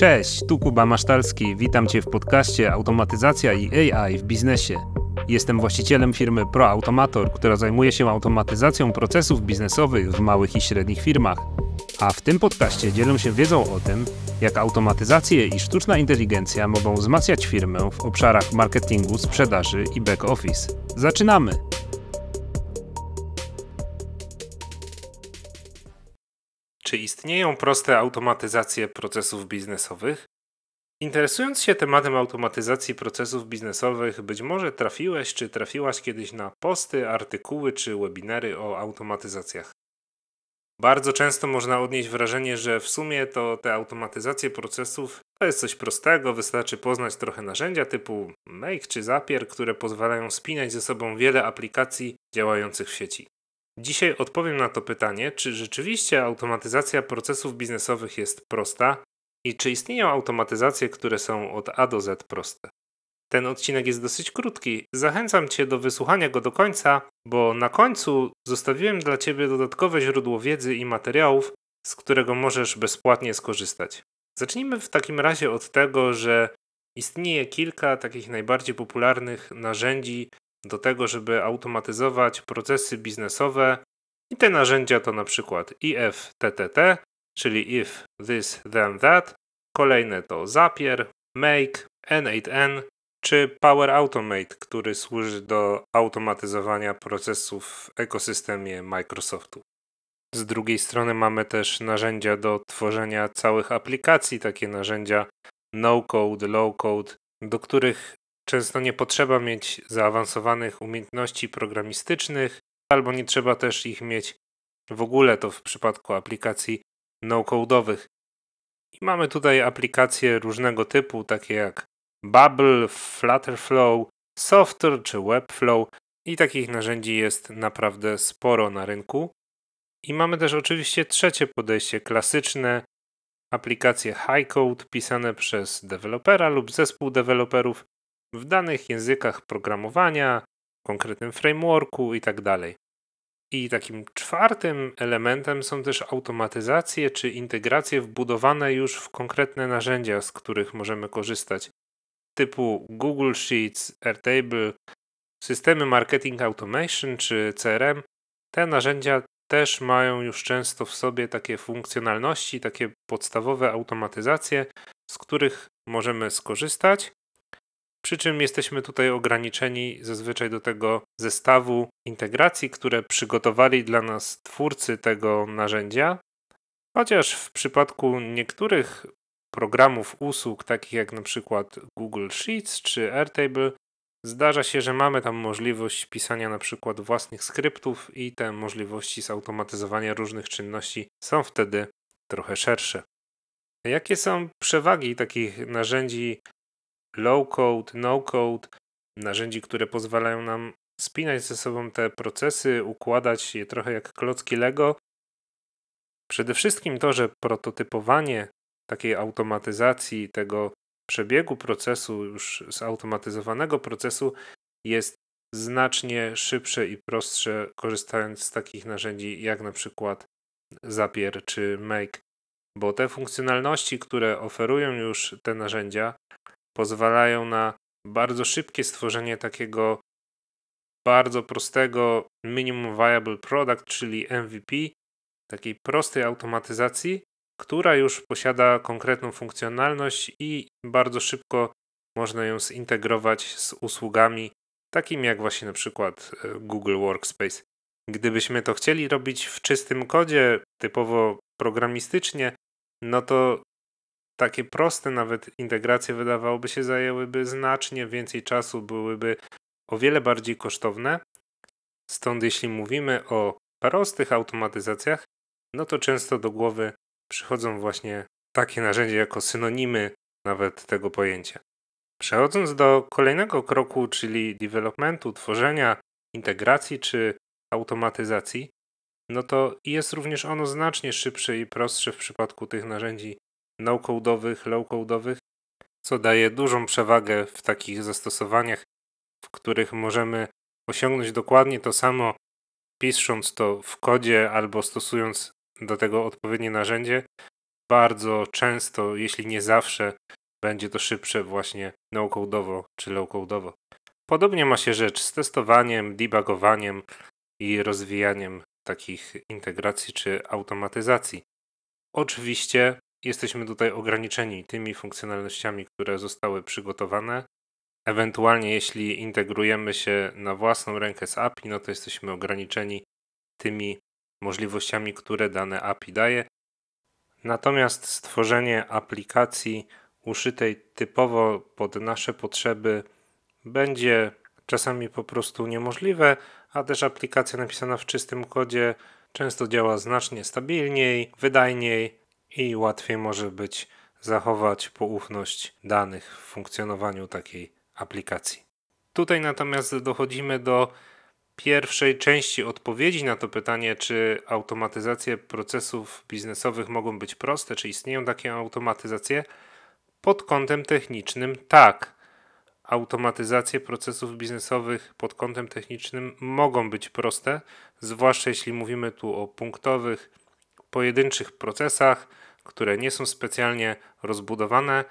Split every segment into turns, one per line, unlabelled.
Cześć, tu Kuba Masztalski. Witam Cię w podcaście Automatyzacja i AI w biznesie. Jestem właścicielem firmy ProAutomator, która zajmuje się automatyzacją procesów biznesowych w małych i średnich firmach. A w tym podcaście dzielę się wiedzą o tym, jak automatyzacje i sztuczna inteligencja mogą wzmacniać firmę w obszarach marketingu, sprzedaży i back office. Zaczynamy! Czy istnieją proste automatyzacje procesów biznesowych? Interesując się tematem automatyzacji procesów biznesowych, być może trafiłeś czy trafiłaś kiedyś na posty, artykuły czy webinary o automatyzacjach. Bardzo często można odnieść wrażenie, że w sumie to te automatyzacje procesów to jest coś prostego, wystarczy poznać trochę narzędzia typu Make czy Zapier, które pozwalają spinać ze sobą wiele aplikacji działających w sieci. Dzisiaj odpowiem na to pytanie, czy rzeczywiście automatyzacja procesów biznesowych jest prosta i czy istnieją automatyzacje, które są od A do Z proste. Ten odcinek jest dosyć krótki. Zachęcam Cię do wysłuchania go do końca, bo na końcu zostawiłem dla Ciebie dodatkowe źródło wiedzy i materiałów, z którego możesz bezpłatnie skorzystać. Zacznijmy w takim razie od tego, że istnieje kilka takich najbardziej popularnych narzędzi do tego, żeby automatyzować procesy biznesowe. I te narzędzia to na przykład IFTTT, czyli if, this, then, that. Kolejne to Zapier, Make, N8N czy Power Automate, który służy do automatyzowania procesów w ekosystemie Microsoftu. Z drugiej strony mamy też narzędzia do tworzenia całych aplikacji, takie narzędzia no-code, low-code, do których Często nie potrzeba mieć zaawansowanych umiejętności programistycznych, albo nie trzeba też ich mieć w ogóle, to w przypadku aplikacji no-codowych. I mamy tutaj aplikacje różnego typu, takie jak Bubble, Flutterflow, Software czy Webflow i takich narzędzi jest naprawdę sporo na rynku. I mamy też oczywiście trzecie podejście, klasyczne aplikacje high code pisane przez dewelopera lub zespół deweloperów, w danych językach programowania, konkretnym frameworku itd. Tak I takim czwartym elementem są też automatyzacje czy integracje wbudowane już w konkretne narzędzia, z których możemy korzystać, typu Google Sheets, Airtable, systemy marketing automation czy CRM. Te narzędzia też mają już często w sobie takie funkcjonalności, takie podstawowe automatyzacje, z których możemy skorzystać przy czym jesteśmy tutaj ograniczeni zazwyczaj do tego zestawu integracji, które przygotowali dla nas twórcy tego narzędzia. Chociaż w przypadku niektórych programów usług, takich jak na przykład Google Sheets czy Airtable, zdarza się, że mamy tam możliwość pisania na przykład własnych skryptów i te możliwości zautomatyzowania różnych czynności są wtedy trochę szersze. Jakie są przewagi takich narzędzi low code, no code, narzędzi, które pozwalają nam spinać ze sobą te procesy, układać je trochę jak klocki Lego. Przede wszystkim to, że prototypowanie takiej automatyzacji tego przebiegu procesu, już zautomatyzowanego procesu, jest znacznie szybsze i prostsze, korzystając z takich narzędzi jak na przykład Zapier czy Make, bo te funkcjonalności, które oferują już te narzędzia, pozwalają na bardzo szybkie stworzenie takiego bardzo prostego Minimum Viable Product, czyli MVP, takiej prostej automatyzacji, która już posiada konkretną funkcjonalność i bardzo szybko można ją zintegrować z usługami takimi jak właśnie na przykład e, Google Workspace. Gdybyśmy to chcieli robić w czystym kodzie, typowo programistycznie, no to takie proste nawet integracje wydawałoby się zajęłyby znacznie więcej czasu, byłyby o wiele bardziej kosztowne. Stąd jeśli mówimy o prostych automatyzacjach, no to często do głowy przychodzą właśnie takie narzędzia jako synonimy nawet tego pojęcia. Przechodząc do kolejnego kroku, czyli developmentu, tworzenia, integracji czy automatyzacji, no to jest również ono znacznie szybsze i prostsze w przypadku tych narzędzi no-codowych, low-codowych, co daje dużą przewagę w takich zastosowaniach, w których możemy osiągnąć dokładnie to samo, pisząc to w kodzie albo stosując do tego odpowiednie narzędzie, bardzo często, jeśli nie zawsze, będzie to szybsze właśnie no-codowo czy low-codowo. Podobnie ma się rzecz z testowaniem, debugowaniem i rozwijaniem takich integracji czy automatyzacji. Oczywiście jesteśmy tutaj ograniczeni tymi funkcjonalnościami, które zostały przygotowane. Ewentualnie, jeśli integrujemy się na własną rękę z API, no to jesteśmy ograniczeni tymi możliwościami, które dane API daje. Natomiast stworzenie aplikacji uszytej typowo pod nasze potrzeby będzie czasami po prostu niemożliwe, a też aplikacja napisana w czystym kodzie często działa znacznie stabilniej, wydajniej i łatwiej może być zachować poufność danych w funkcjonowaniu takiej aplikacji. Tutaj natomiast dochodzimy do pierwszej części odpowiedzi na to pytanie, czy automatyzacje procesów biznesowych mogą być proste, czy istnieją takie automatyzacje. Pod kątem technicznym tak. Automatyzacje procesów biznesowych pod kątem technicznym mogą być proste, zwłaszcza jeśli mówimy tu o punktowych, pojedynczych procesach, które nie są specjalnie rozbudowane,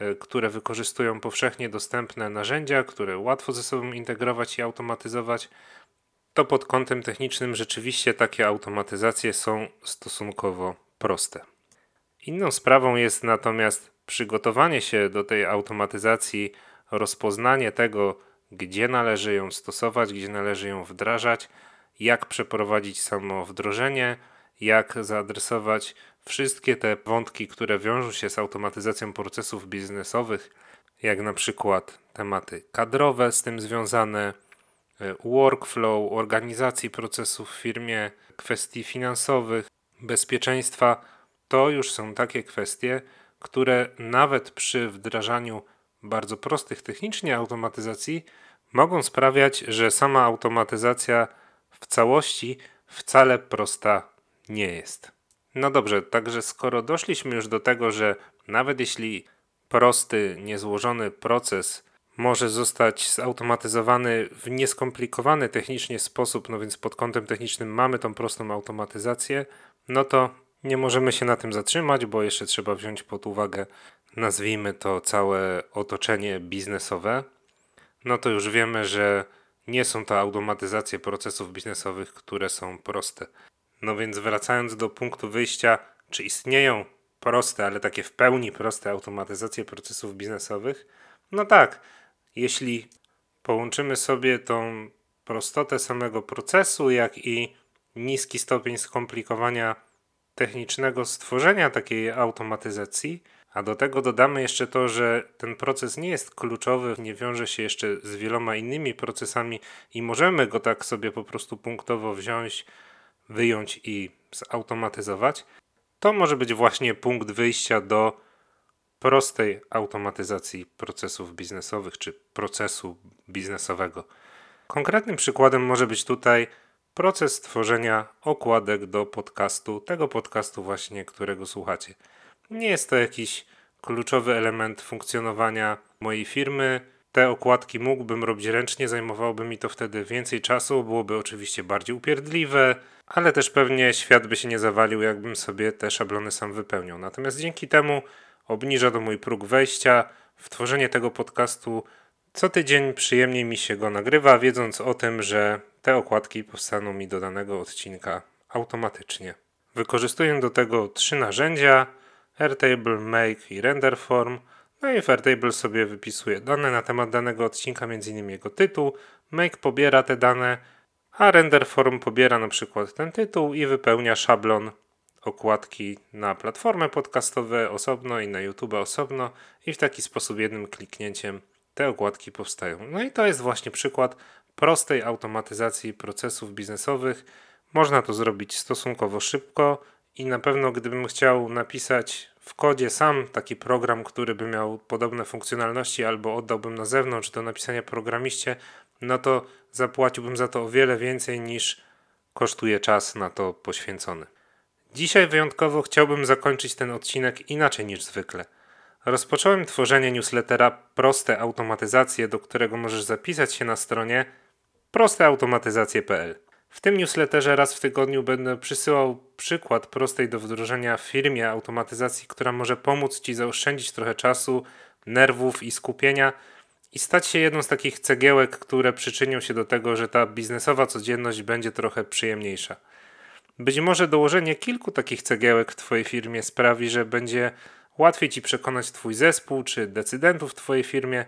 e, które wykorzystują powszechnie dostępne narzędzia, które łatwo ze sobą integrować i automatyzować, to pod kątem technicznym rzeczywiście takie automatyzacje są stosunkowo proste. Inną sprawą jest natomiast przygotowanie się do tej automatyzacji, rozpoznanie tego, gdzie należy ją stosować, gdzie należy ją wdrażać, jak przeprowadzić samo wdrożenie, jak zaadresować wszystkie te wątki, które wiążą się z automatyzacją procesów biznesowych, jak na przykład tematy kadrowe z tym związane, e, workflow, organizacji procesów w firmie, kwestii finansowych, bezpieczeństwa, to już są takie kwestie, które nawet przy wdrażaniu bardzo prostych technicznie automatyzacji mogą sprawiać, że sama automatyzacja w całości wcale prosta nie jest. No dobrze, także skoro doszliśmy już do tego, że nawet jeśli prosty, niezłożony proces może zostać zautomatyzowany w nieskomplikowany technicznie sposób, no więc pod kątem technicznym mamy tą prostą automatyzację, no to nie możemy się na tym zatrzymać, bo jeszcze trzeba wziąć pod uwagę, nazwijmy to całe otoczenie biznesowe. No to już wiemy, że nie są to automatyzacje procesów biznesowych, które są proste. No więc wracając do punktu wyjścia, czy istnieją proste, ale takie w pełni proste automatyzacje procesów biznesowych? No tak, jeśli połączymy sobie tą prostotę samego procesu, jak i niski stopień skomplikowania technicznego stworzenia takiej automatyzacji, a do tego dodamy jeszcze to, że ten proces nie jest kluczowy, nie wiąże się jeszcze z wieloma innymi procesami i możemy go tak sobie po prostu punktowo wziąć, wyjąć i zautomatyzować, to może być właśnie punkt wyjścia do prostej automatyzacji procesów biznesowych czy procesu biznesowego. Konkretnym przykładem może być tutaj proces tworzenia okładek do podcastu, tego podcastu właśnie, którego słuchacie. Nie jest to jakiś kluczowy element funkcjonowania mojej firmy. Te okładki mógłbym robić ręcznie, zajmowałoby mi to wtedy więcej czasu, byłoby oczywiście bardziej upierdliwe, ale też pewnie świat by się nie zawalił, jakbym sobie te szablony sam wypełniał. Natomiast dzięki temu obniża to mój próg wejścia w tworzenie tego podcastu. Co tydzień przyjemniej mi się go nagrywa, wiedząc o tym, że te okładki powstaną mi do danego odcinka automatycznie. Wykorzystuję do tego trzy narzędzia: Airtable, Make i RenderForm. No i Airtable sobie wypisuję dane na temat danego odcinka, m.in. jego tytuł. Make pobiera te dane a RenderForm pobiera na przykład ten tytuł i wypełnia szablon okładki na platformę podcastowe osobno i na YouTube osobno i w taki sposób jednym kliknięciem te okładki powstają. No i to jest właśnie przykład prostej automatyzacji procesów biznesowych. Można to zrobić stosunkowo szybko i na pewno gdybym chciał napisać w kodzie sam taki program, który by miał podobne funkcjonalności albo oddałbym na zewnątrz do napisania programiście, no to zapłaciłbym za to o wiele więcej niż kosztuje czas na to poświęcony. Dzisiaj wyjątkowo chciałbym zakończyć ten odcinek inaczej niż zwykle. Rozpocząłem tworzenie newslettera Proste Automatyzacje, do którego możesz zapisać się na stronie prosteautomatyzacje.pl. W tym newsletterze raz w tygodniu będę przysyłał przykład prostej do wdrożenia w firmie automatyzacji, która może pomóc Ci zaoszczędzić trochę czasu, nerwów i skupienia i stać się jedną z takich cegiełek, które przyczynią się do tego, że ta biznesowa codzienność będzie trochę przyjemniejsza. Być może dołożenie kilku takich cegiełek w Twojej firmie sprawi, że będzie łatwiej Ci przekonać Twój zespół czy decydentów w Twojej firmie,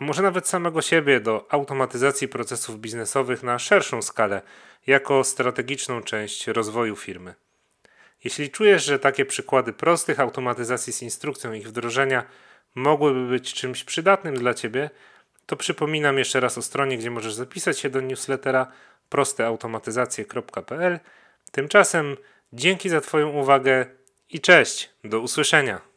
a może nawet samego siebie do automatyzacji procesów biznesowych na szerszą skalę, jako strategiczną część rozwoju firmy. Jeśli czujesz, że takie przykłady prostych automatyzacji z instrukcją ich wdrożenia mogłyby być czymś przydatnym dla Ciebie, to przypominam jeszcze raz o stronie, gdzie możesz zapisać się do newslettera prosteautomatyzacje.pl. Tymczasem dzięki za Twoją uwagę i cześć, do usłyszenia.